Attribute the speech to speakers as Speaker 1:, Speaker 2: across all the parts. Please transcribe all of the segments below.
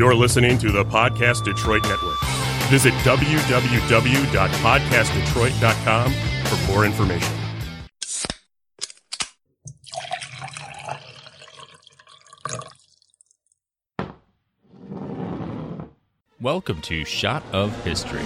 Speaker 1: You're listening to the Podcast Detroit Network. Visit www.podcastdetroit.com for more information.
Speaker 2: Welcome to Shot of History.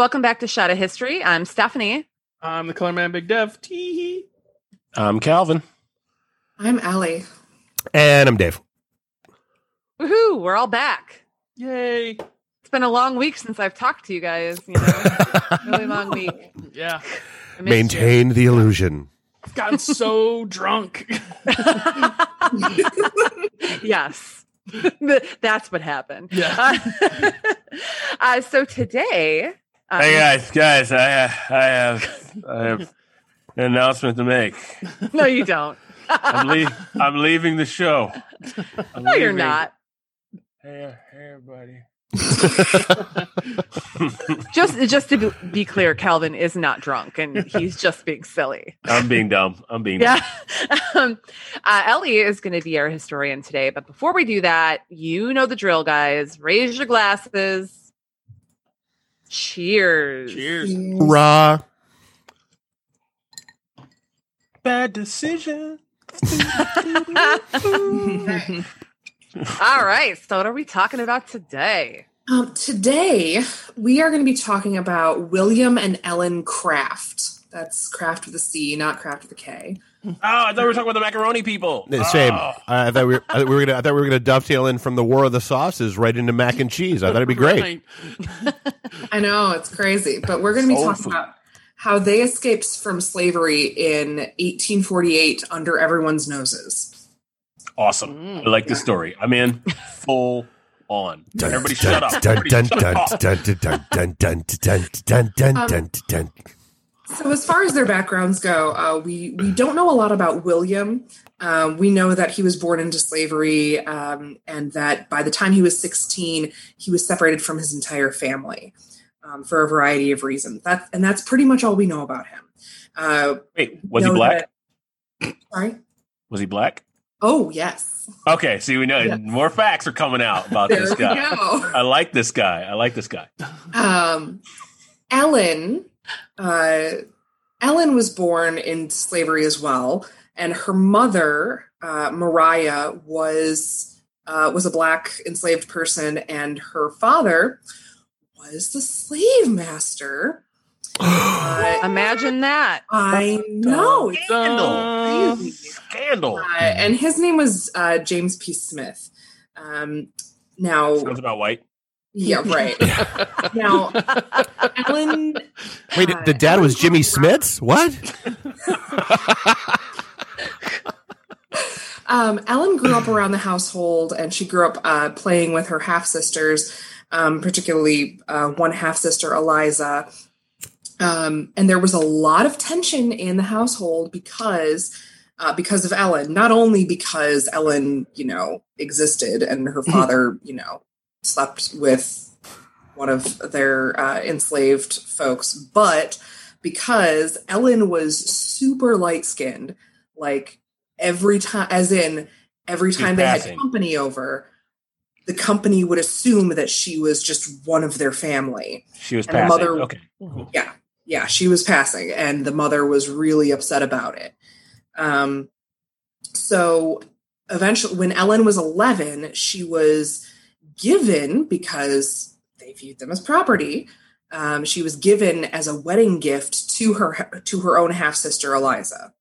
Speaker 3: Welcome back to Shot of History. I'm Stephanie.
Speaker 4: I'm the color man, Big Dev. Tee
Speaker 5: I'm Calvin.
Speaker 6: I'm Allie.
Speaker 5: And I'm Dave.
Speaker 3: Woohoo! We're all back.
Speaker 4: Yay!
Speaker 3: It's been a long week since I've talked to you guys. You know, really long week.
Speaker 4: Yeah,
Speaker 3: I missed
Speaker 5: Maintain the illusion.
Speaker 4: I've gotten so drunk.
Speaker 3: yes, that's what happened.
Speaker 4: Yeah.
Speaker 3: uh, so today, um,
Speaker 5: Hey guys, guys, I, uh, I have, I have an announcement to make.
Speaker 3: no, you don't.
Speaker 5: I'm, le- I'm leaving the show. I'm
Speaker 3: no, you're not.
Speaker 5: Hey, hey, everybody.
Speaker 3: Just, just to be- be clear, Calvin is not drunk, and he's just being silly.
Speaker 5: I'm being dumb. I'm being
Speaker 3: Yeah. um, uh, Ellie is going to be our historian today. But before we do that, you know the drill, guys. Raise your glasses. Cheers.
Speaker 4: Cheers.
Speaker 5: Raw. Bad decision.
Speaker 3: All right. So, what are we talking about today?
Speaker 6: Um, today, we are going to be talking about William and Ellen Craft. That's Craft with a C, not Kraft with a K.
Speaker 5: Oh, I thought we were talking about the macaroni people.
Speaker 7: Same.
Speaker 5: Oh.
Speaker 7: I thought we were, I thought we were gonna. I thought we were gonna dovetail in from the War of the Sauces right into mac and cheese. I thought it'd be great.
Speaker 4: Right.
Speaker 6: I know, it's crazy. But we're going to be
Speaker 5: Soul
Speaker 6: talking
Speaker 5: food.
Speaker 6: about how they escaped from slavery in 1848 under everyone's noses.
Speaker 5: Awesome.
Speaker 4: Mm.
Speaker 5: I like this story. I'm in full on.
Speaker 7: Dun,
Speaker 5: Everybody
Speaker 7: dun,
Speaker 5: shut up.
Speaker 7: dun,
Speaker 5: Everybody shut up.
Speaker 6: So, as far as their backgrounds go, uh, we we don't know a lot about William. Um, we know that he was born into slavery, um, and that by the time he was 16, he was separated from his entire family um, for a variety of reasons. That and that's pretty much all we know about him. Uh,
Speaker 5: Wait, was he black?
Speaker 6: that- sorry.
Speaker 5: Was he black?
Speaker 6: Oh yes.
Speaker 5: Okay, see, we know
Speaker 6: Yes.
Speaker 5: more facts are coming out about this guy. I like this guy. I like this guy.
Speaker 6: Um, Ellen, uh, Ellen was born in slavery as well, and her mother, uh, Mariah, was uh, was a black enslaved person, and her father was the slave master. Uh,
Speaker 3: Imagine that.
Speaker 6: I know,
Speaker 5: Scandal.
Speaker 6: crazy.
Speaker 5: Scandal.
Speaker 6: Uh, and his name was uh, James P. Smith. Um, now,
Speaker 5: Sounds about white.
Speaker 6: Yeah, right. now, Ellen.
Speaker 7: Wait,
Speaker 6: uh,
Speaker 7: the dad was Jimmy
Speaker 6: Brown-
Speaker 7: Smits. What?
Speaker 6: Um, Ellen grew up around the household, and she grew up uh, playing with her half sisters, um, particularly uh, one half sister, Eliza. Um, and there was a lot of tension in the household because uh, because of Ellen. Not only because Ellen, you know, existed, and her father, you know, slept with one of their uh, enslaved folks, but because Ellen was super light skinned, like every time, as in every
Speaker 5: She's
Speaker 6: time they had company over, the company would assume that she was just one of their family.
Speaker 5: She was
Speaker 6: And
Speaker 5: passing.
Speaker 6: mother-
Speaker 5: okay.
Speaker 6: Yeah, yeah, she was passing, and the mother was really upset about it. Um, so eventually, when Ellen was 11, she was given because they viewed them as property. Um, she was given as a wedding gift to her to her own half sister Eliza.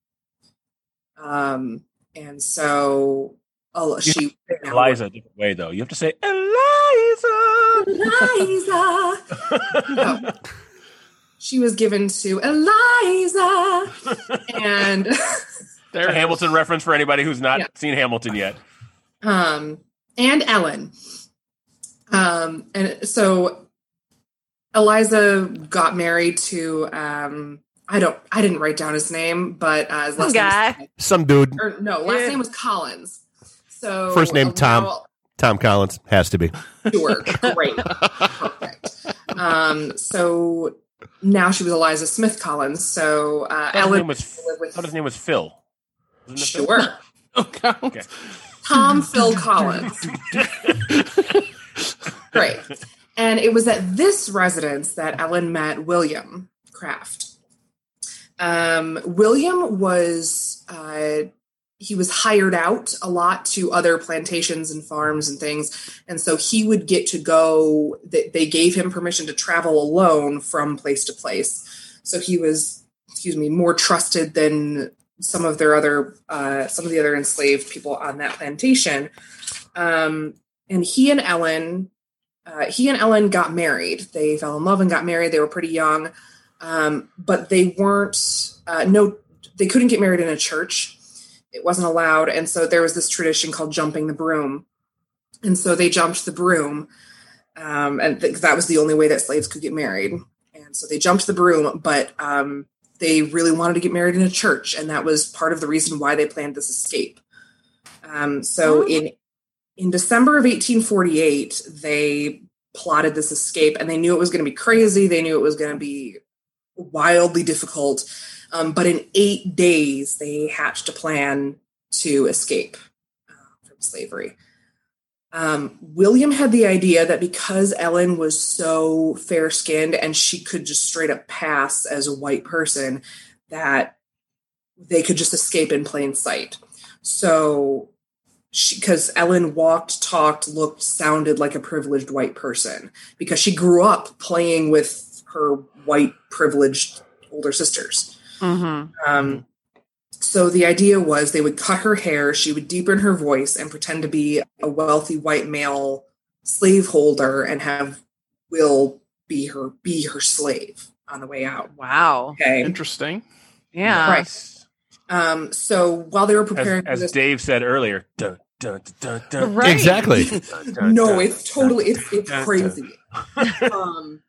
Speaker 6: Um, and so uh, she
Speaker 5: Eliza, a different way though. You have to say Eliza.
Speaker 6: Eliza. No. She was given to Eliza, and
Speaker 5: It's a Hamilton reference for anybody who's not
Speaker 6: Yeah.
Speaker 5: seen Hamilton yet.
Speaker 6: um, and Ellen. Um, and so Eliza got married to um, I don't I didn't write down his name, but uh, his
Speaker 3: Some
Speaker 6: last name
Speaker 3: guy.
Speaker 6: was,
Speaker 7: Some dude.
Speaker 6: or no, last
Speaker 3: Yeah.
Speaker 6: name was Collins. So
Speaker 7: First name, Tom.
Speaker 6: now-
Speaker 7: Tom Collins has to be.
Speaker 6: Sure. Great. Perfect. Um, so now she was Eliza Smith Collins. So uh,
Speaker 5: I thought his
Speaker 6: Ellen
Speaker 5: name was,
Speaker 6: with
Speaker 5: thought his name was Phil. Wasn't it Phil?
Speaker 6: sure
Speaker 4: Okay.
Speaker 5: Okay.
Speaker 6: Tom Phil Collins. Great. And it was at this residence that Ellen met William Craft. Um, William was uh, he was hired out a lot to other plantations and farms and things, and so he would get to go. They, gave him permission to travel alone from place to place. So he was, excuse me, more trusted than some of their other uh, some of the other enslaved people on that plantation. Um, and he and Ellen uh, he and Ellen got married. They fell in love and got married. They were pretty young, um, but they weren't. Uh, no, they couldn't get married in a church. It wasn't allowed, and so there was this tradition called jumping the broom. And so they jumped the broom, um, and th- that was the only way that slaves could get married. And so they jumped the broom, but um, they really wanted to get married in a church, and that was part of the reason why they planned this escape. Um, so
Speaker 3: Oh.
Speaker 6: in in December of 1848, they plotted this escape and they knew it was going to be crazy. They knew it was going to be wildly difficult. Um, but in eight days, they hatched a plan to escape uh, from slavery. Um, William had the idea that because Ellen was so fair skinned and she could just straight up pass as a white person, that they could just escape in plain sight. So because Ellen walked, talked, looked, sounded like a privileged white person because she grew up playing with her white privileged older sisters.
Speaker 3: Mm-hmm.
Speaker 6: Um, so the idea was they would cut her hair, she would deepen her voice and pretend to be a wealthy white male slaveholder and have Will be her be her slave on the way out.
Speaker 3: Wow.
Speaker 6: Okay.
Speaker 4: Interesting.
Speaker 3: Yeah.
Speaker 6: Right. Um, so while they were
Speaker 5: As,
Speaker 6: preparing for
Speaker 5: as
Speaker 6: this,
Speaker 5: Dave said earlier, dun, dun, dun, dun,
Speaker 3: Right.
Speaker 7: Exactly.
Speaker 5: dun, dun,
Speaker 6: no, it's totally it's it's crazy. um,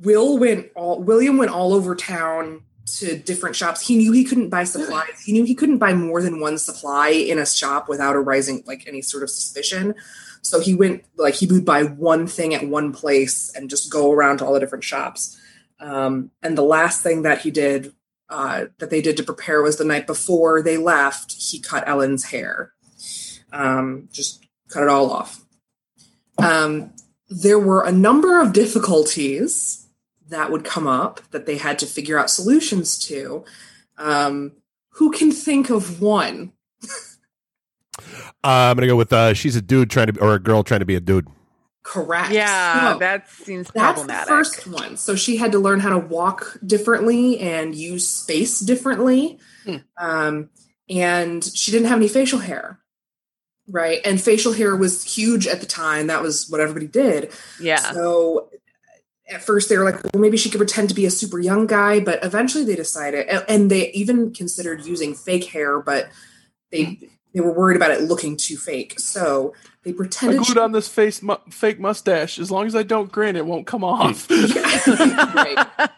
Speaker 6: Will went all William went all over town to different shops. He knew he couldn't buy supplies. He knew he couldn't buy more than one supply in a shop without arising like any sort of suspicion. So he went like he would buy one thing at one place and just go around to all the different shops. Um, and the last thing that he did uh, that they did to prepare was the night before they left. He cut Ellen's hair, um, just cut it all off. Um, there were a number of difficulties that would come up that they had to figure out solutions to. Um, who can think of one?
Speaker 7: Uh, I'm gonna go with uh, she's a dude trying to, or a girl trying to be a dude.
Speaker 6: Correct.
Speaker 3: Yeah,
Speaker 6: So,
Speaker 3: that seems
Speaker 6: that's
Speaker 3: problematic.
Speaker 6: the first one. So she had to learn how to walk differently and use space differently.
Speaker 4: Hmm.
Speaker 6: Um, and she didn't have any facial hair. Right. And facial hair was huge at the time. That was what everybody did.
Speaker 3: yeah.
Speaker 6: So at first they were like, well, maybe she could pretend to be a super young guy, but eventually they decided, and- and they even considered using fake hair, but they they were worried about it looking too fake. So they pretended.
Speaker 4: I
Speaker 6: pretended.
Speaker 4: glued on this face mu- fake mustache. As long as I don't grin, it won't come off.
Speaker 6: right.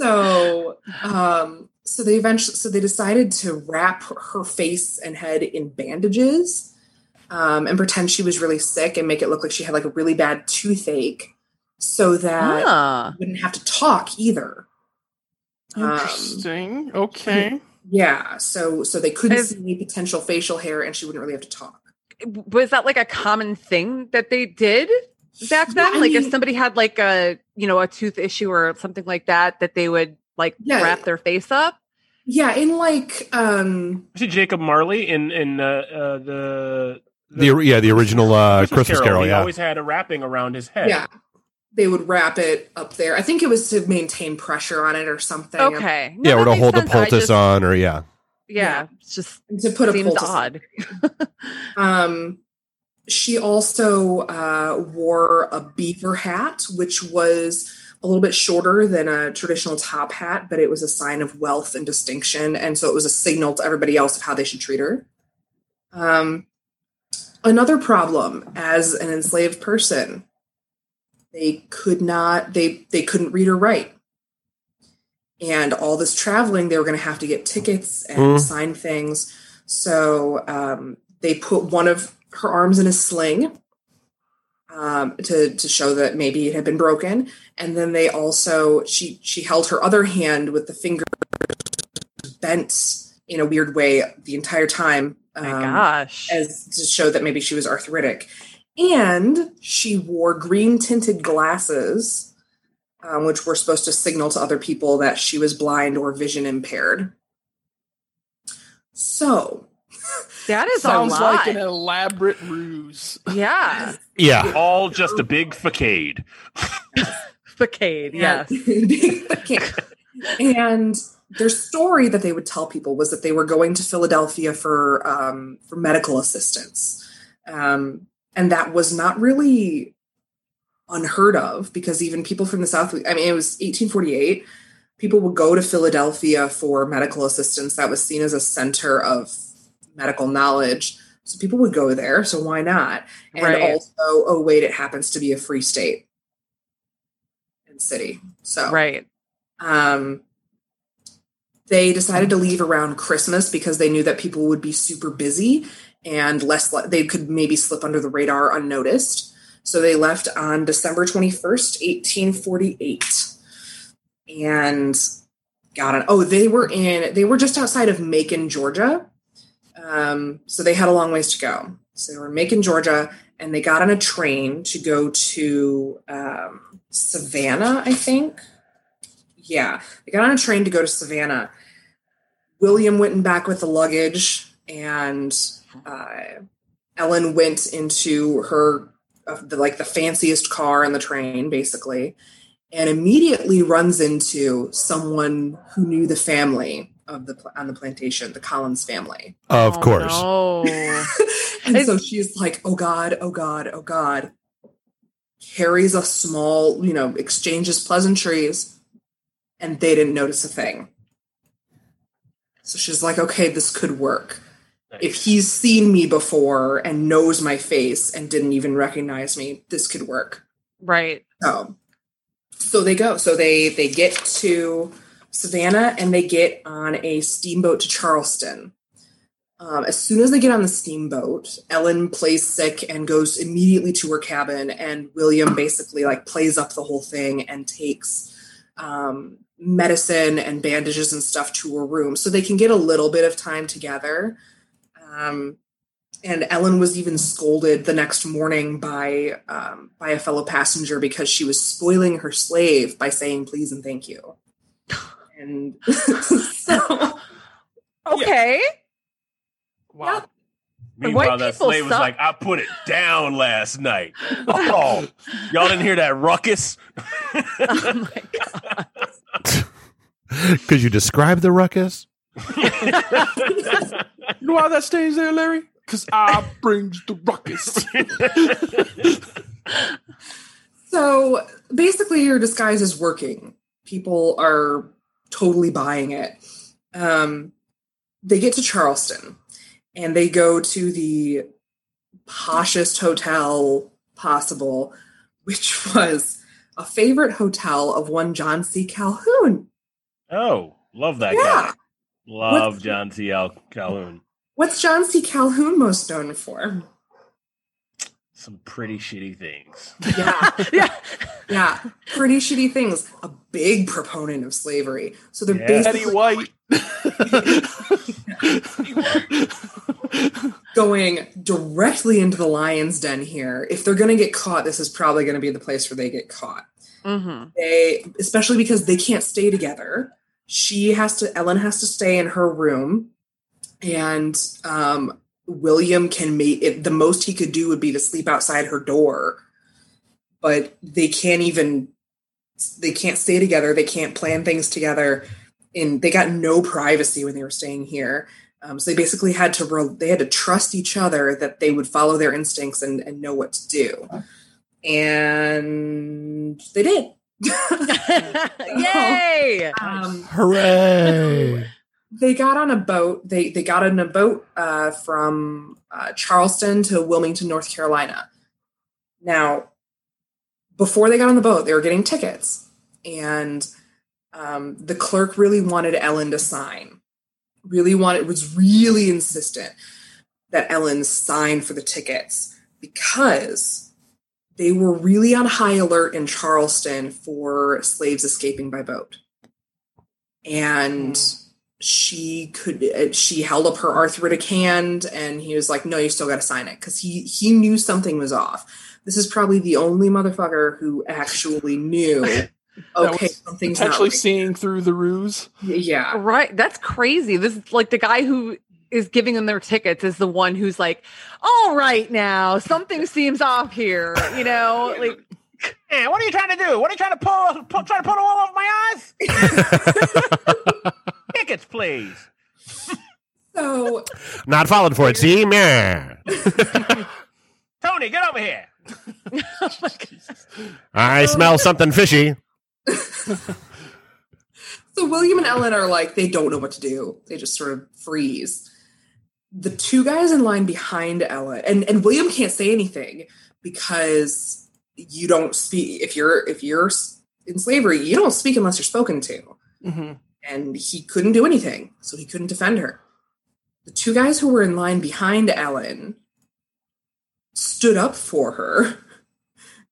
Speaker 6: So, um, so they eventually, so they decided to wrap her face and head in bandages, um, and pretend she was really sick and make it look like she had like a really bad toothache, so that
Speaker 3: Ah,
Speaker 6: wouldn't have to talk either. Um,
Speaker 4: Interesting. Okay.
Speaker 6: Yeah, so so they couldn't
Speaker 3: Is-
Speaker 6: see any potential facial hair, and she wouldn't really have to talk.
Speaker 3: was that like a common thing that they did back
Speaker 6: Yeah,
Speaker 3: then?
Speaker 6: I
Speaker 3: like
Speaker 6: mean-
Speaker 3: if somebody had like a you know a tooth issue or something like that, that they would like
Speaker 6: Yeah.
Speaker 3: wrap their face up.
Speaker 6: Yeah, in like um,
Speaker 5: See Jacob Marley in in uh, uh, the
Speaker 7: The, yeah, the original uh, Christmas, Carol.
Speaker 5: He
Speaker 7: yeah,
Speaker 5: always had a wrapping around his head.
Speaker 6: yeah, they would wrap it up there. I think it was to maintain pressure on it or something.
Speaker 3: Okay, No,
Speaker 7: yeah, or to hold the
Speaker 3: sense. I
Speaker 7: poultice
Speaker 3: just-
Speaker 7: on, or yeah.
Speaker 3: Yeah,
Speaker 6: Yeah.
Speaker 3: it's just
Speaker 6: to put a poultice
Speaker 3: odd.
Speaker 6: Um, she also uh, wore a beaver hat, which was a little bit shorter than a traditional top hat, but it was a sign of wealth and distinction. And so it was a signal to everybody else of how they should treat her. Um, another problem as an enslaved person, they could not, they, they couldn't read or write. And all this traveling, they were going to have to get tickets and
Speaker 7: Mm.
Speaker 6: sign things. So um, they put one of her arms in a sling. um, to to show that maybe it had been broken. And then they also she she held her other hand with the finger bent in a weird way the entire time.
Speaker 3: Oh my
Speaker 6: um,
Speaker 3: gosh.
Speaker 6: as to show that maybe she was arthritic. And she wore green tinted glasses, um, which were supposed to signal to other people that she was blind or vision impaired. So,
Speaker 3: that is
Speaker 4: Sounds
Speaker 3: a lot.
Speaker 4: like an elaborate ruse.
Speaker 3: yeah.
Speaker 7: Yeah.
Speaker 5: All just a big facade.
Speaker 3: Facade, yes.
Speaker 6: Okay. and their story that they would tell people was that they were going to Philadelphia for um, for medical assistance, um, and that was not really unheard of because even people from the South. I mean, it was 1848. People would go to Philadelphia for medical assistance. That was seen as a center of medical knowledge. So people would go there. So why not? And
Speaker 3: Right.
Speaker 6: also, oh wait, it happens to be a free state and city. So
Speaker 3: Right.
Speaker 6: um, they decided to leave around Christmas because they knew that people would be super busy and less they could maybe slip under the radar unnoticed. So they left on December 21st, 1848. And got on. Oh, they were in, they were just outside of Macon, Georgia. Um, so they had a long ways to go. So they were in Macon, Georgia, and they got on a train to go to um, Savannah, I think. Yeah, they got on a train to go to Savannah. William went in back with the luggage, and uh, Ellen went into her uh, the, like the fanciest car on the train, basically, and immediately runs into someone who knew the family of the on the plantation, the Collins family.
Speaker 7: Of
Speaker 3: Oh,
Speaker 7: course.
Speaker 3: No.
Speaker 6: and
Speaker 3: It's-
Speaker 6: so she's like, "Oh God, oh God, oh God." Carries a small, you know, exchanges pleasantries, and they didn't notice a thing. So she's like, "Okay, this could work. If he's seen me before and knows my face and didn't even recognize me, this could work."
Speaker 3: right.
Speaker 6: So, so they go. So they they get to Savannah and they get on a steamboat to Charleston. Um, as soon as they get on the steamboat, Ellen plays sick and goes immediately to her cabin, and William basically like plays up the whole thing and takes um, medicine and bandages and stuff to her room so they can get a little bit of time together. Um, and Ellen was even scolded the next morning by um, by a fellow passenger because she was spoiling her slave by saying please and thank you. And so,
Speaker 3: Okay.
Speaker 4: Wow.
Speaker 5: Meanwhile, that
Speaker 3: people
Speaker 5: slave was like, I put it down last night. Oh, y'all didn't hear that ruckus?
Speaker 3: Oh my god.
Speaker 7: Could you describe the ruckus?
Speaker 4: You know why that stays there, Larry? Because I brings the ruckus.
Speaker 6: so basically, your disguise is working. People are totally buying it. Um, they get to Charleston and they go to the poshest hotel possible, which was a favorite hotel of one John C. Calhoun.
Speaker 5: Oh, love that
Speaker 6: Yeah.
Speaker 5: guy. Love
Speaker 6: What's-
Speaker 5: John C. Al- Calhoun.
Speaker 6: What's John C. Calhoun most known for?
Speaker 5: Some pretty shitty things.
Speaker 6: Yeah,
Speaker 3: Yeah.
Speaker 6: yeah, pretty shitty things. A big proponent of slavery. So they're
Speaker 5: Yeah.
Speaker 6: basically
Speaker 4: Eddie White.
Speaker 6: going directly into the lion's den here. If they're going to get caught, this is probably going to be the place where they get caught.
Speaker 3: hmm
Speaker 6: They, especially because they can't stay together. She has to. Ellen has to stay in her room, and um, William can make it. The most he could do would be to sleep outside her door, but they can't even. They can't stay together. They can't plan things together, and they got no privacy when they were staying here. Um, so they basically had to re- they had to trust each other that they would follow their instincts and, and know what to do, and they did.
Speaker 3: Yay!
Speaker 6: um,
Speaker 7: Hooray!
Speaker 6: they got on a boat. They they got on a boat uh, from uh, Charleston to Wilmington, North Carolina. Now, before they got on the boat, they were getting tickets, and um, the clerk really wanted Ellen to sign. Really wanted was really insistent that Ellen sign for the tickets because they were really on high alert in Charleston for slaves escaping by boat. And she could uh, she held up her arthritic hand and he was like no you still got to sign it cuz he he knew something was off. This is probably the only motherfucker who actually knew okay
Speaker 4: was
Speaker 6: something's not
Speaker 4: Potentially
Speaker 6: right.
Speaker 4: seeing through the ruse.
Speaker 6: yeah.
Speaker 3: Right. That's crazy. This is like the guy who is giving them their tickets is the one who's like, all right now, something seems off here. You know, like
Speaker 8: Hey, what are you trying to do? What are you trying to pull? pull trying to pull the wool over my eyes? Tickets, please.
Speaker 6: So
Speaker 7: Not falling for it. See, meh.
Speaker 8: Tony, get over here.
Speaker 7: Oh I smell something fishy.
Speaker 6: So William and Ellen are like, they don't know what to do. They just sort of freeze. The two guys in line behind Ellen, and, and William can't say anything because you don't speak if you're if you're in slavery, you don't speak unless you're spoken to.
Speaker 4: Mm-hmm.
Speaker 6: And he couldn't do anything, so he couldn't defend her. The two guys who were in line behind Ellen stood up for her.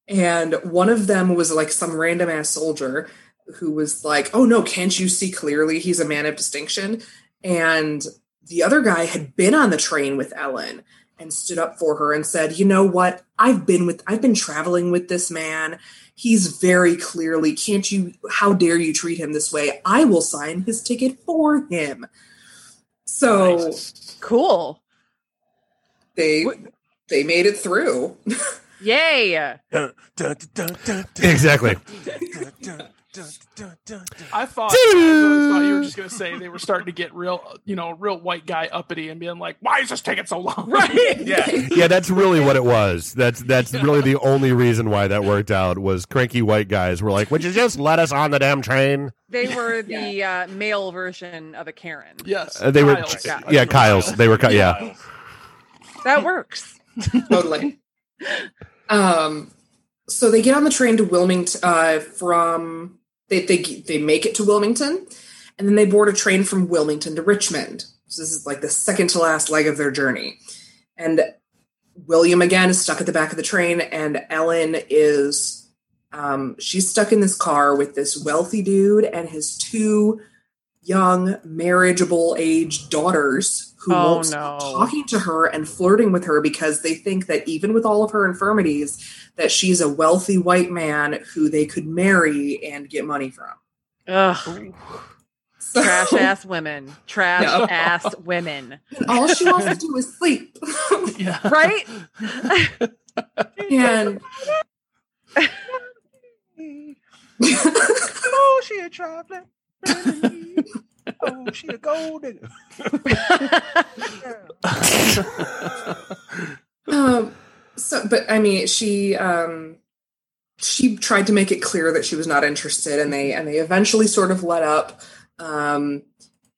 Speaker 6: And one of them was like some random ass soldier who was like, "Oh no, can't you see clearly? He's a man of distinction." And the other guy had been on the train with Ellen and stood up for her and said, "You know what? I've been with I've been traveling with this man. He's very clearly, can't you how dare you treat him this way? I will sign his ticket for him." So
Speaker 3: cool.
Speaker 6: they they made it through.
Speaker 3: Yay.
Speaker 5: Dun, dun, dun, dun, dun,
Speaker 7: Exactly.
Speaker 5: dun, dun, dun, dun, dun.
Speaker 4: I thought, I really thought you were just going to say they were starting to get real, you know, real white guy uppity and being like, "Why is this taking so long?"
Speaker 3: Right.
Speaker 5: Yeah.
Speaker 7: Yeah, that's really what it was. That's that's really the only reason why that worked out was cranky white guys were like, "Would you just let us on the damn train?"
Speaker 3: They were the uh, male version of a Karen.
Speaker 4: Yes,
Speaker 7: Uh, they were,
Speaker 4: Kyle's.
Speaker 7: yeah, Kyle's. They were, Ky- yeah.
Speaker 3: That works.
Speaker 6: totally. Um, so they get on the train to Wilmington uh, from they, they they make it to Wilmington, and then they board a train from Wilmington to Richmond. So this is like the second to last leg of their journey, and William again is stuck at the back of the train, and Ellen is um, she's stuck in this car with this wealthy dude and his two young marriageable age daughters who
Speaker 3: Oh,
Speaker 6: won't
Speaker 3: no.
Speaker 6: talking to her and flirting with her because they think that even with all of her infirmities that she's a wealthy white man who they could marry and get money from
Speaker 3: Ugh.
Speaker 6: So-
Speaker 3: Trash ass women. Trash
Speaker 6: No.
Speaker 3: ass women.
Speaker 6: all she wants to do is sleep
Speaker 4: Yeah.
Speaker 3: Right?
Speaker 6: and
Speaker 8: Oh, she a traveling. Oh, she a gold digger.
Speaker 6: um so but i mean she um she tried to make it clear that she was not interested and they and they eventually sort of let up um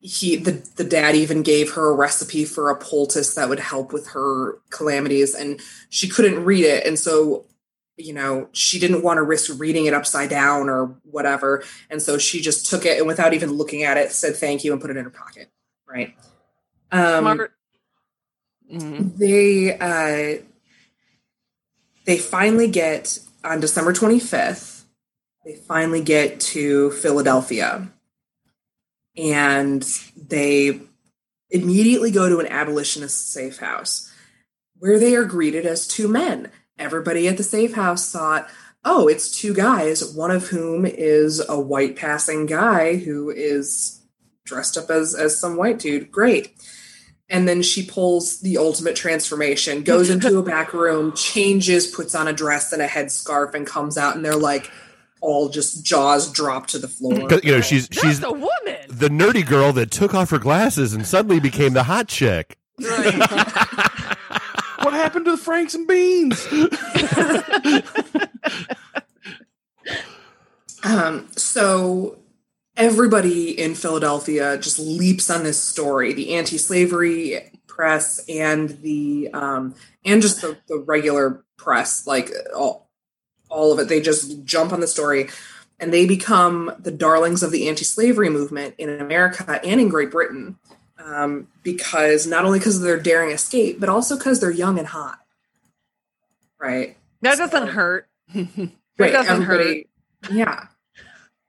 Speaker 6: he the the dad even gave her a recipe for a poultice that would help with her calamities and she couldn't read it and so you know she didn't want to risk reading it upside down or whatever and so she just took it and without even looking at it said thank you and put it in her pocket right um
Speaker 3: Smart.
Speaker 4: Mhm.
Speaker 6: they uh they finally get on December 25th they finally get to Philadelphia and they immediately go to an abolitionist safe house where they are greeted as two men everybody at the safe house thought oh it's two guys one of whom is a white passing guy who is dressed up as as some white dude great and then she pulls the ultimate transformation, goes into a back room, changes, puts on a dress and a headscarf, and comes out, and they're like all just jaws drop to the floor.
Speaker 7: 'Cause, You know, she's
Speaker 3: That's
Speaker 7: she's
Speaker 3: a woman.
Speaker 7: the nerdy girl that took off her glasses and suddenly became the hot chick.
Speaker 4: What happened to the Franks and Beans?
Speaker 6: Um, so everybody in Philadelphia just leaps on this story. The anti-slavery press and the um, and just the, the regular press, like all all of it, they just jump on the story and they become the darlings of the anti-slavery movement in America and in Great Britain. Um, because not only because of their daring escape, but also because they're young and hot. Right.
Speaker 3: That doesn't hurt.
Speaker 6: Right,
Speaker 3: doesn't
Speaker 6: everybody- Yeah.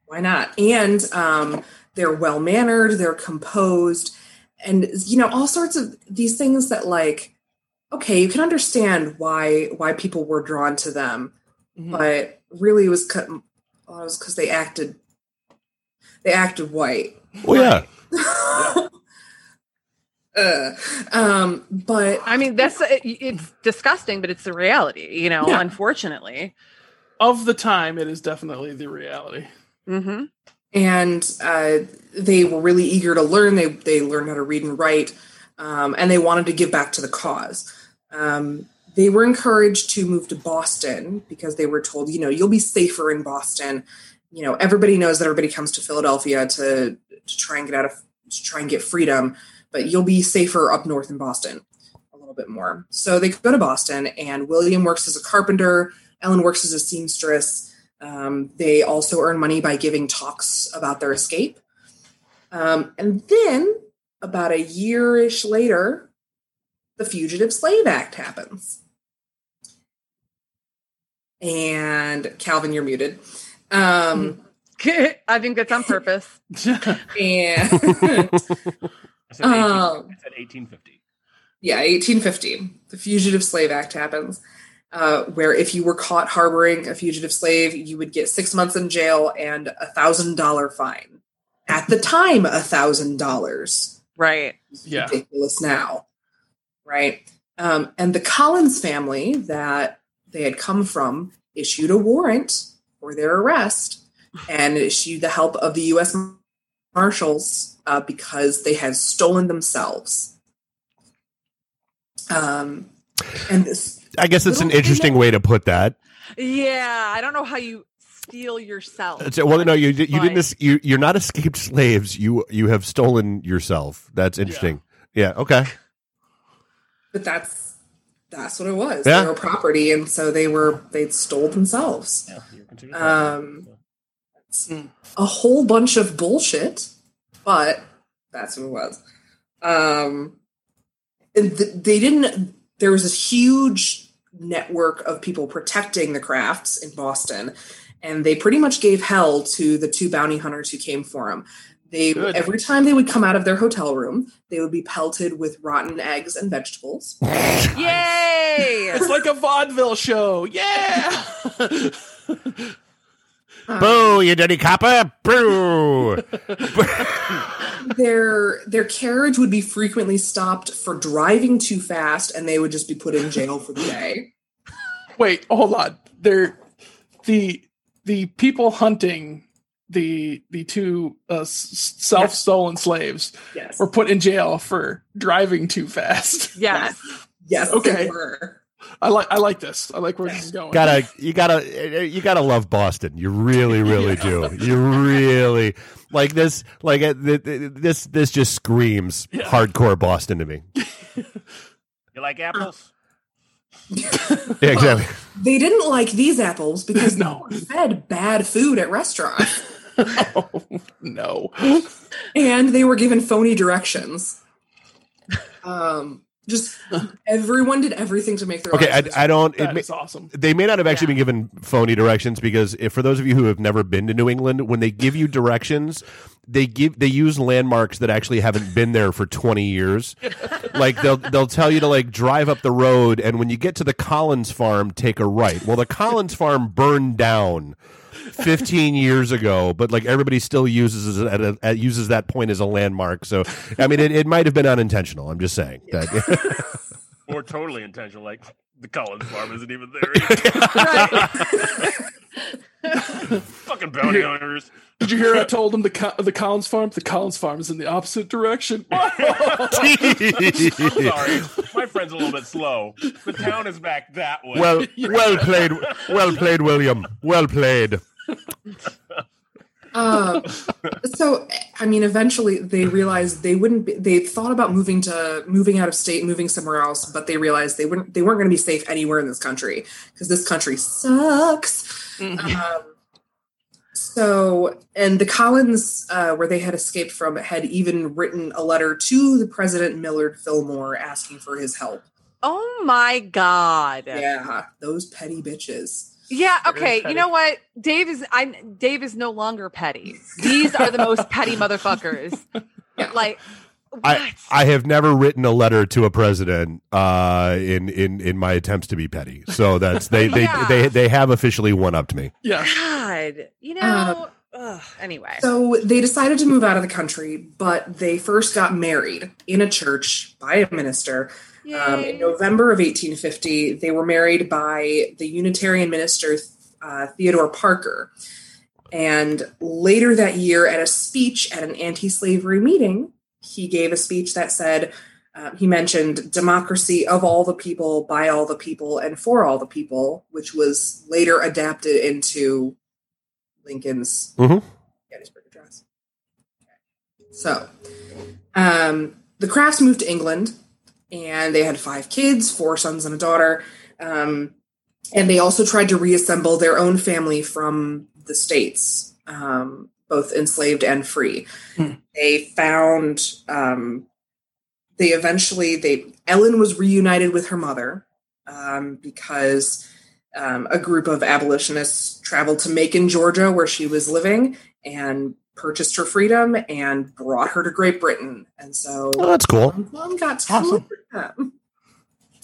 Speaker 6: Why not? And um, they're well mannered, they're composed, and you know, all sorts of these things that like, okay, you can understand why why people were drawn to them,
Speaker 4: Mhm.
Speaker 6: but really it was cut well, it was because they acted they acted white.
Speaker 7: Well, yeah.
Speaker 6: uh, um, but
Speaker 3: I mean, that's it, it's disgusting, but it's the reality, you know,
Speaker 4: Yeah.
Speaker 3: unfortunately.
Speaker 4: of the time, it is definitely the reality.
Speaker 3: hmm
Speaker 6: and uh, they were really eager to learn. They they learned how to read and write, um, and they wanted to give back to the cause. Um, they were encouraged to move to Boston because they were told, you know, you'll be safer in Boston. You know, everybody knows that everybody comes to Philadelphia to to try and get out of to try and get freedom, but you'll be safer up north in Boston a little bit more. So they go to Boston, and William works as a carpenter. Ellen works as a seamstress. Um, they also earn money by giving talks about their escape. Um, and then, about a year ish later, the Fugitive Slave Act happens. And Calvin, you're muted. Um,
Speaker 3: I think that's on purpose.
Speaker 6: and
Speaker 8: I said, 18,
Speaker 6: Um,
Speaker 8: I said 1850.
Speaker 6: yeah, 1850, the Fugitive Slave Act happens, uh, where if you were caught harboring a fugitive slave, you would get six months in jail and a thousand dollar fine. At the time, a thousand dollars.
Speaker 3: Right.
Speaker 4: Yeah.
Speaker 6: Ridiculous now, right? Um, and the Collins family that they had come from issued a warrant for their arrest and issued the help of the U.S. Marshals uh, because they had stolen themselves. Um, and this,
Speaker 7: I guess it's an interesting way to put that.
Speaker 3: Yeah. I don't know how you steal yourself.
Speaker 7: It's- well, no, you you didn't. You you're not escaped slaves. You you have stolen yourself. That's interesting. Yeah. okay.
Speaker 6: but that's that's what it was.
Speaker 7: Yeah.
Speaker 6: They were property, and so they were they stole themselves.
Speaker 8: Yeah, you're considered
Speaker 6: Um,
Speaker 4: Mm.
Speaker 6: a whole bunch of bullshit, but that's what it was. Um, and th- they didn't. There was this huge network of people protecting the crafts in Boston, and they pretty much gave hell to the two bounty hunters who came for them. They
Speaker 4: Good.
Speaker 6: every time they would come out of their hotel room, they would be pelted with rotten eggs and vegetables.
Speaker 3: Yay!
Speaker 4: It's like a vaudeville show. Yeah.
Speaker 7: Boo! You dirty copper! Boo!
Speaker 6: their their carriage would be frequently stopped for driving too fast, and they would just be put in jail for the day.
Speaker 4: Wait, hold on. They're the the people hunting the the two uh, self stolen slaves
Speaker 6: Yes,
Speaker 4: were put in jail for driving too fast.
Speaker 3: yes.
Speaker 6: yes,
Speaker 4: Okay.
Speaker 6: They were.
Speaker 4: I like I like this. I like where this is going.
Speaker 7: gotta you gotta you gotta love Boston. You really really do. You really like this. Like uh, th- th- this this just screams
Speaker 4: Yeah.
Speaker 7: hardcore Boston to me.
Speaker 8: You like apples?
Speaker 7: Yeah, exactly.
Speaker 6: They didn't like these apples because
Speaker 4: No.
Speaker 6: they were fed bad food at restaurants,
Speaker 4: oh, no.
Speaker 6: and they were given phony directions. Um, just everyone did everything to make their
Speaker 7: Okay, I, I don't. It
Speaker 4: That
Speaker 7: may,
Speaker 4: awesome.
Speaker 7: they may not have actually
Speaker 3: Yeah.
Speaker 7: been given phony directions because if, for those of you who have never been to New England, when they give you directions, they give they use landmarks that actually haven't been there for 20 years. like they'll they'll tell you to like drive up the road and when you get to the Collins farm, take a right. Well, the Collins farm burned down 15 years ago, but like everybody still uses it at a, at, uses that point as a landmark. So, I mean, it, it might have been unintentional. I'm just saying that.
Speaker 5: Or totally intentional, like the Collins farm isn't even there. Fucking bounty hunters.
Speaker 4: Did you hear I told them the Co- the Collins farm? The Collins farm is in the opposite direction.
Speaker 5: Sorry. My friend's a little bit slow. The town is back that way.
Speaker 7: well, well played, well played, William. Well played.
Speaker 6: Um, so I mean, eventually they realized they wouldn't. Be, they thought about moving to moving out of state, moving somewhere else, but they realized they wouldn't. They weren't going to be safe anywhere in this country because this country sucks. Um, so, and the Collins, uh, where they had escaped from, had even written a letter to the president Millard Fillmore asking for his help
Speaker 3: Oh my god.
Speaker 6: Yeah, those petty bitches.
Speaker 3: Yeah, okay. You know what? Dave is I Dave is no longer petty. These are the most petty motherfuckers.
Speaker 6: Yeah.
Speaker 3: Like what?
Speaker 7: I, I have never written a letter to a president uh, in, in in my attempts to be petty. So that's they they,
Speaker 3: Yeah.
Speaker 7: they they have officially one upped me.
Speaker 4: Yeah.
Speaker 3: God. You know
Speaker 6: Uh,
Speaker 3: ugh, anyway.
Speaker 6: So they decided to move out of the country, but they first got married in a church by a minister. Um, in November of 1850, they were married by the Unitarian minister uh, Theodore Parker. And later that year, at a speech at an anti slavery meeting, he gave a speech that said, uh, he mentioned democracy of all the people, by all the people, and for all the people, which was later adapted into Lincoln's
Speaker 7: Mhm.
Speaker 6: Gettysburg Address. So, um, the Crafts moved to England, and they had five kids, four sons and a daughter. Um, and they also tried to reassemble their own family from the states, um, both enslaved and free.
Speaker 4: Hmm.
Speaker 6: They found um, they eventually they Ellen was reunited with her mother um, because um, a group of abolitionists traveled to Macon, Georgia, where she was living, and purchased her freedom and brought her to Great Britain. And so
Speaker 7: Oh, that's cool.
Speaker 6: mom got to
Speaker 4: Awesome.
Speaker 6: live with them.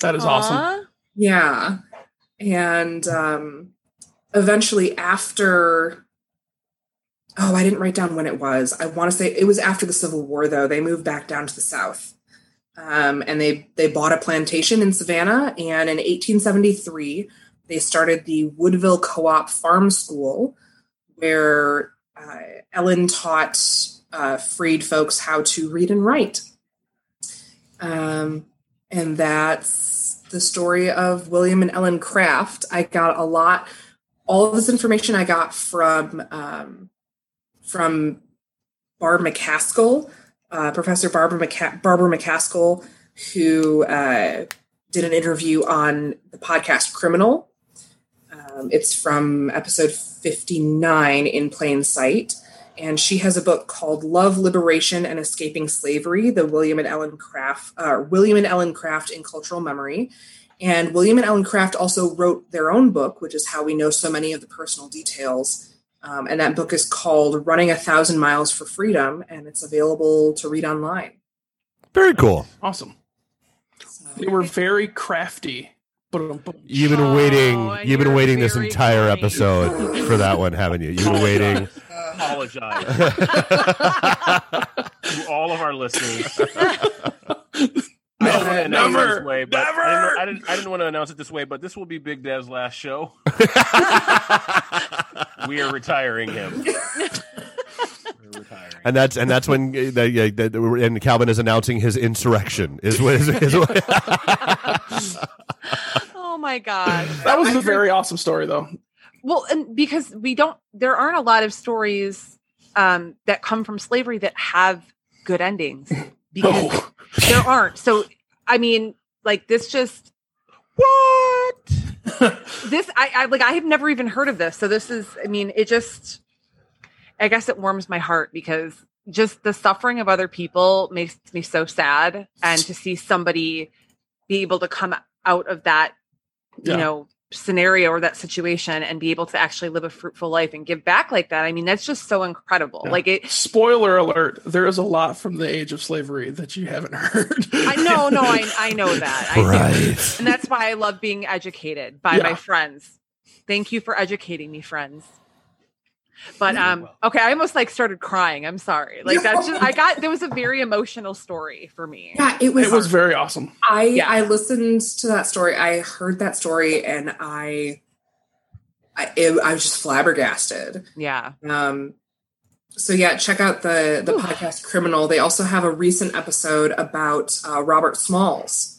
Speaker 4: That is awesome.
Speaker 6: Yeah. And um, eventually, after, oh, I didn't write down when it was. I want to say it was after the Civil War, though. They moved back down to the South. Um, and they, they bought a plantation in Savannah. And in 1873, they started the Woodville Co op Farm School, where uh, Ellen taught uh, freed folks how to read and write. Um, and that's the story of William and Ellen Craft. I got a lot, all of this information I got from um, from Barb McCaskill, uh, Professor Barbara Barbara McCaskill, who uh, did an interview on the podcast Criminal. Um, it's from episode 59 in Plain Sight. And she has a book called Love, Liberation, and Escaping Slavery: The William and Ellen Craft, uh, William and Ellen Craft in Cultural Memory. And William and Ellen Craft also wrote their own book, which is how we know so many of the personal details. Um, and that book is called Running a Thousand Miles for Freedom, and it's available to read online.
Speaker 7: Very cool.
Speaker 4: Awesome.
Speaker 6: So,
Speaker 4: They were very crafty. But
Speaker 7: You've been
Speaker 3: Oh,
Speaker 7: waiting. You've been waiting this entire
Speaker 3: kind.
Speaker 7: episode for that one, haven't you? You've been waiting.
Speaker 5: Apologize to all of our listeners. I don't want to announce it
Speaker 4: never,
Speaker 5: this way, but
Speaker 4: never.
Speaker 5: I didn't, I didn't. I didn't want to announce it this way, but this will be Big Dev's last show. we are retiring him. We're retiring.
Speaker 7: and that's and that's when uh, that- yeah, that- and Calvin is announcing his insurrection. Is what is, is what-
Speaker 3: Oh my god.
Speaker 4: that was a very awesome story, though.
Speaker 3: Well, and because we don't there aren't a lot of stories um that come from slavery that have good endings. Because
Speaker 4: Oh,
Speaker 3: there aren't. So I mean, like this just
Speaker 5: what?
Speaker 3: this I, I like I have never even heard of this. So this is I mean, it just I guess it warms my heart because just the suffering of other people makes me so sad and to see somebody be able to come out of that you
Speaker 4: Yeah.
Speaker 3: know scenario or that situation and be able to actually live a fruitful life and give back like that i mean that's just so incredible
Speaker 4: Yeah.
Speaker 3: like it
Speaker 4: spoiler alert: there is a lot from the age of slavery that you haven't heard.
Speaker 3: i know no i, I know that I do.
Speaker 7: right.
Speaker 3: and that's why i love being educated by
Speaker 4: Yeah.
Speaker 3: my friends thank you for educating me friends but
Speaker 5: You're
Speaker 3: um
Speaker 5: welcome.
Speaker 3: okay i almost like started crying i'm sorry like that's just i got there was a very emotional story for me
Speaker 6: yeah, it was.
Speaker 4: it was very awesome.
Speaker 6: I
Speaker 3: Yeah.
Speaker 6: I listened to that story. I heard that story, and I, I, it, I was just flabbergasted.
Speaker 3: yeah
Speaker 6: Um, so yeah, check out the the
Speaker 3: Whew.
Speaker 6: podcast Criminal. They also have a recent episode about uh, Robert Smalls,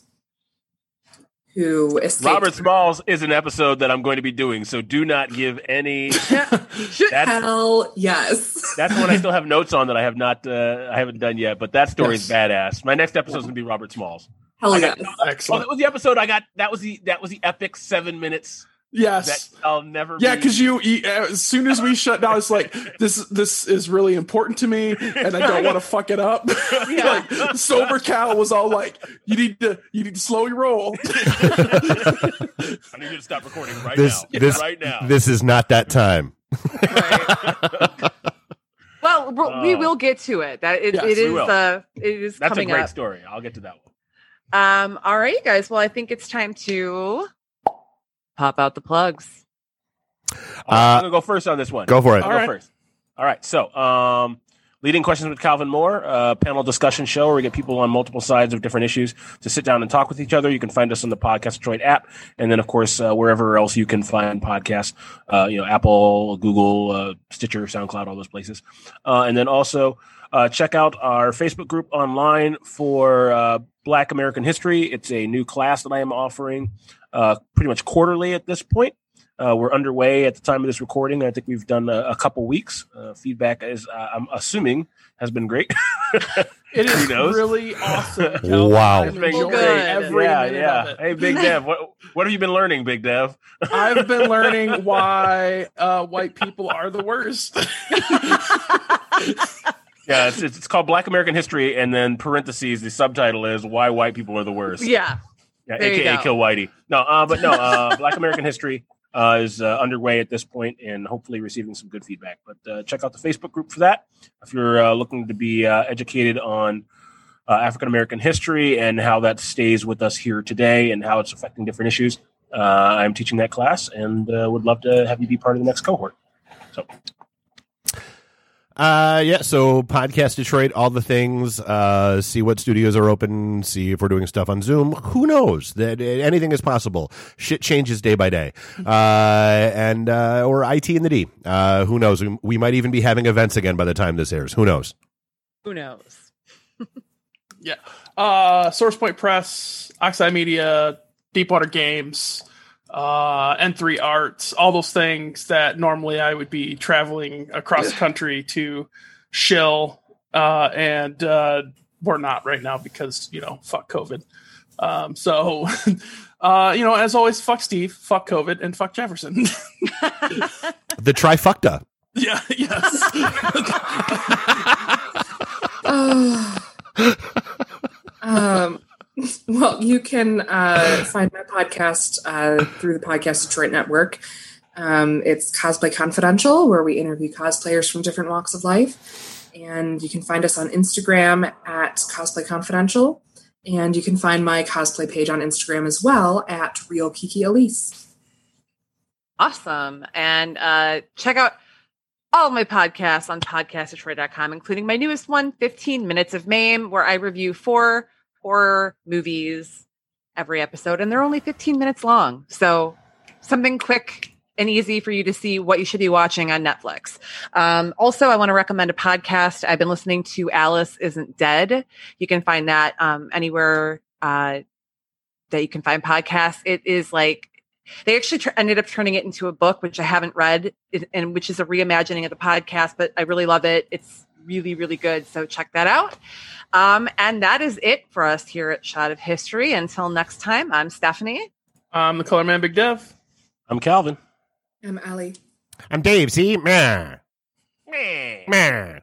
Speaker 6: who escaped.
Speaker 5: Robert Smalls is an episode that I'm going to be doing, so do not give any. That's
Speaker 6: Hell yes.
Speaker 5: that's one I still have notes on that I have not uh, I haven't done yet. But that story is badass. My next episode is going to be Robert Smalls.
Speaker 6: Hell
Speaker 5: I
Speaker 6: yes.
Speaker 5: got- Oh,
Speaker 4: Excellent.
Speaker 5: that was the episode I got. That was the that was the epic seven minutes
Speaker 4: Yes.
Speaker 5: that I'll never.
Speaker 4: Yeah, because you, you as soon as we shut down, it's like this. This is really important to me, and I don't want to fuck it up. like sober Cal was all like, "You need to, you need to slowly roll."
Speaker 5: I need you to stop recording right
Speaker 7: This
Speaker 5: now.
Speaker 7: this
Speaker 5: right now.
Speaker 7: this is not that time.
Speaker 3: Well, we'll- we will get to it. That it,
Speaker 4: Yes,
Speaker 3: it
Speaker 5: we
Speaker 3: Uh, it is
Speaker 5: That's a
Speaker 3: coming
Speaker 5: great
Speaker 3: up.
Speaker 5: story. I'll get to that one.
Speaker 3: Um. All right, guys. Well, I think it's time to pop out the plugs.
Speaker 5: All right,
Speaker 7: Uh,
Speaker 5: I'm gonna go first on this one.
Speaker 7: Go for it.
Speaker 5: I'll
Speaker 4: All
Speaker 5: go
Speaker 4: right.
Speaker 5: first. All right. So, um, leading questions with Calvin Moore, a panel discussion show where we get people on multiple sides of different issues to sit down and talk with each other. You can find us on the Podcast Detroit app, and then of course uh, wherever else you can find podcasts. Uh, you know, Apple, Google, uh, Stitcher, SoundCloud, all those places. Uh, and then also uh, check out our Facebook group online for uh, Black American History. It's a new class that I am offering uh, pretty much quarterly at this point. Uh, we're underway at the time of this recording. I think we've done a, a couple weeks. Uh, feedback is, uh, I'm assuming, has been great.
Speaker 4: It is really awesome.
Speaker 7: Wow.
Speaker 4: I'm
Speaker 5: It's been
Speaker 4: enjoying
Speaker 3: good.
Speaker 4: every
Speaker 5: yeah, yeah. Hey, Big Dev, what what have you been learning, Big Dev?
Speaker 4: I've been learning why uh, white people are the worst.
Speaker 5: Yeah, it's, it's it's called Black American History, and then parentheses the subtitle is Why White People Are the Worst.
Speaker 3: Yeah.
Speaker 5: Yeah,
Speaker 3: There
Speaker 5: AKA. Kill Whitey. No, uh, but no, uh, Black American History uh, is uh, underway at this point and hopefully receiving some good feedback. But uh, check out the Facebook group for that if you're uh, looking to be uh, educated on uh, African American history and how that stays with us here today and how it's affecting different issues. Uh, I'm teaching that class and uh, would love to have you be part of the next cohort. So,
Speaker 7: Uh, yeah. So podcast Detroit, all the things. Uh, see what studios are open. See if we're doing stuff on Zoom. Who knows? That anything is possible. Shit changes day by day. Uh, and uh, or IT in the D. Uh, who knows? We, we might even be having events again by the time this airs. Who knows?
Speaker 3: Who knows?
Speaker 4: yeah. Uh, Source Point Press, Oxide Media, Deepwater Games, uh, N3 Arts, all those things that normally I would be traveling across country to shill. Uh, and uh, we're not right now because, you know, fuck COVID. Um, so, uh, you know, as always, fuck Steve, fuck COVID, and fuck Jefferson.
Speaker 7: The trifecta.
Speaker 4: yeah, yes.
Speaker 6: um, well, you can uh, find my podcast uh, through the Podcast Detroit Network. Um, it's Cosplay Confidential, where we interview cosplayers from different walks of life. And you can find us on Instagram at Cosplay Confidential. And you can find my cosplay page on Instagram as well at Real Kiki Elise.
Speaker 3: Awesome. And uh, check out all my podcasts on podcastdetroit.com, including my newest one, 15 Minutes of Mame, where I review four horror movies every episode, and they're only 15 minutes long. So something quick and easy for you to see what you should be watching on Netflix. Um, also, I want to recommend a podcast. I've been listening to Alice Isn't Dead. You can find that um, anywhere uh, that you can find podcasts. It is like they actually tr- ended up turning it into a book, which I haven't read, and which is a reimagining of the podcast. But I really love it. It's really, really good. So check that out. Um, and that is it for us here at Shot of History. Until next time, I'm Stephanie.
Speaker 4: I'm the Color Man Big Dev.
Speaker 5: I'm Calvin.
Speaker 6: I'm Allie.
Speaker 7: I'm Dave. See, meh,
Speaker 8: Meh.
Speaker 7: meh.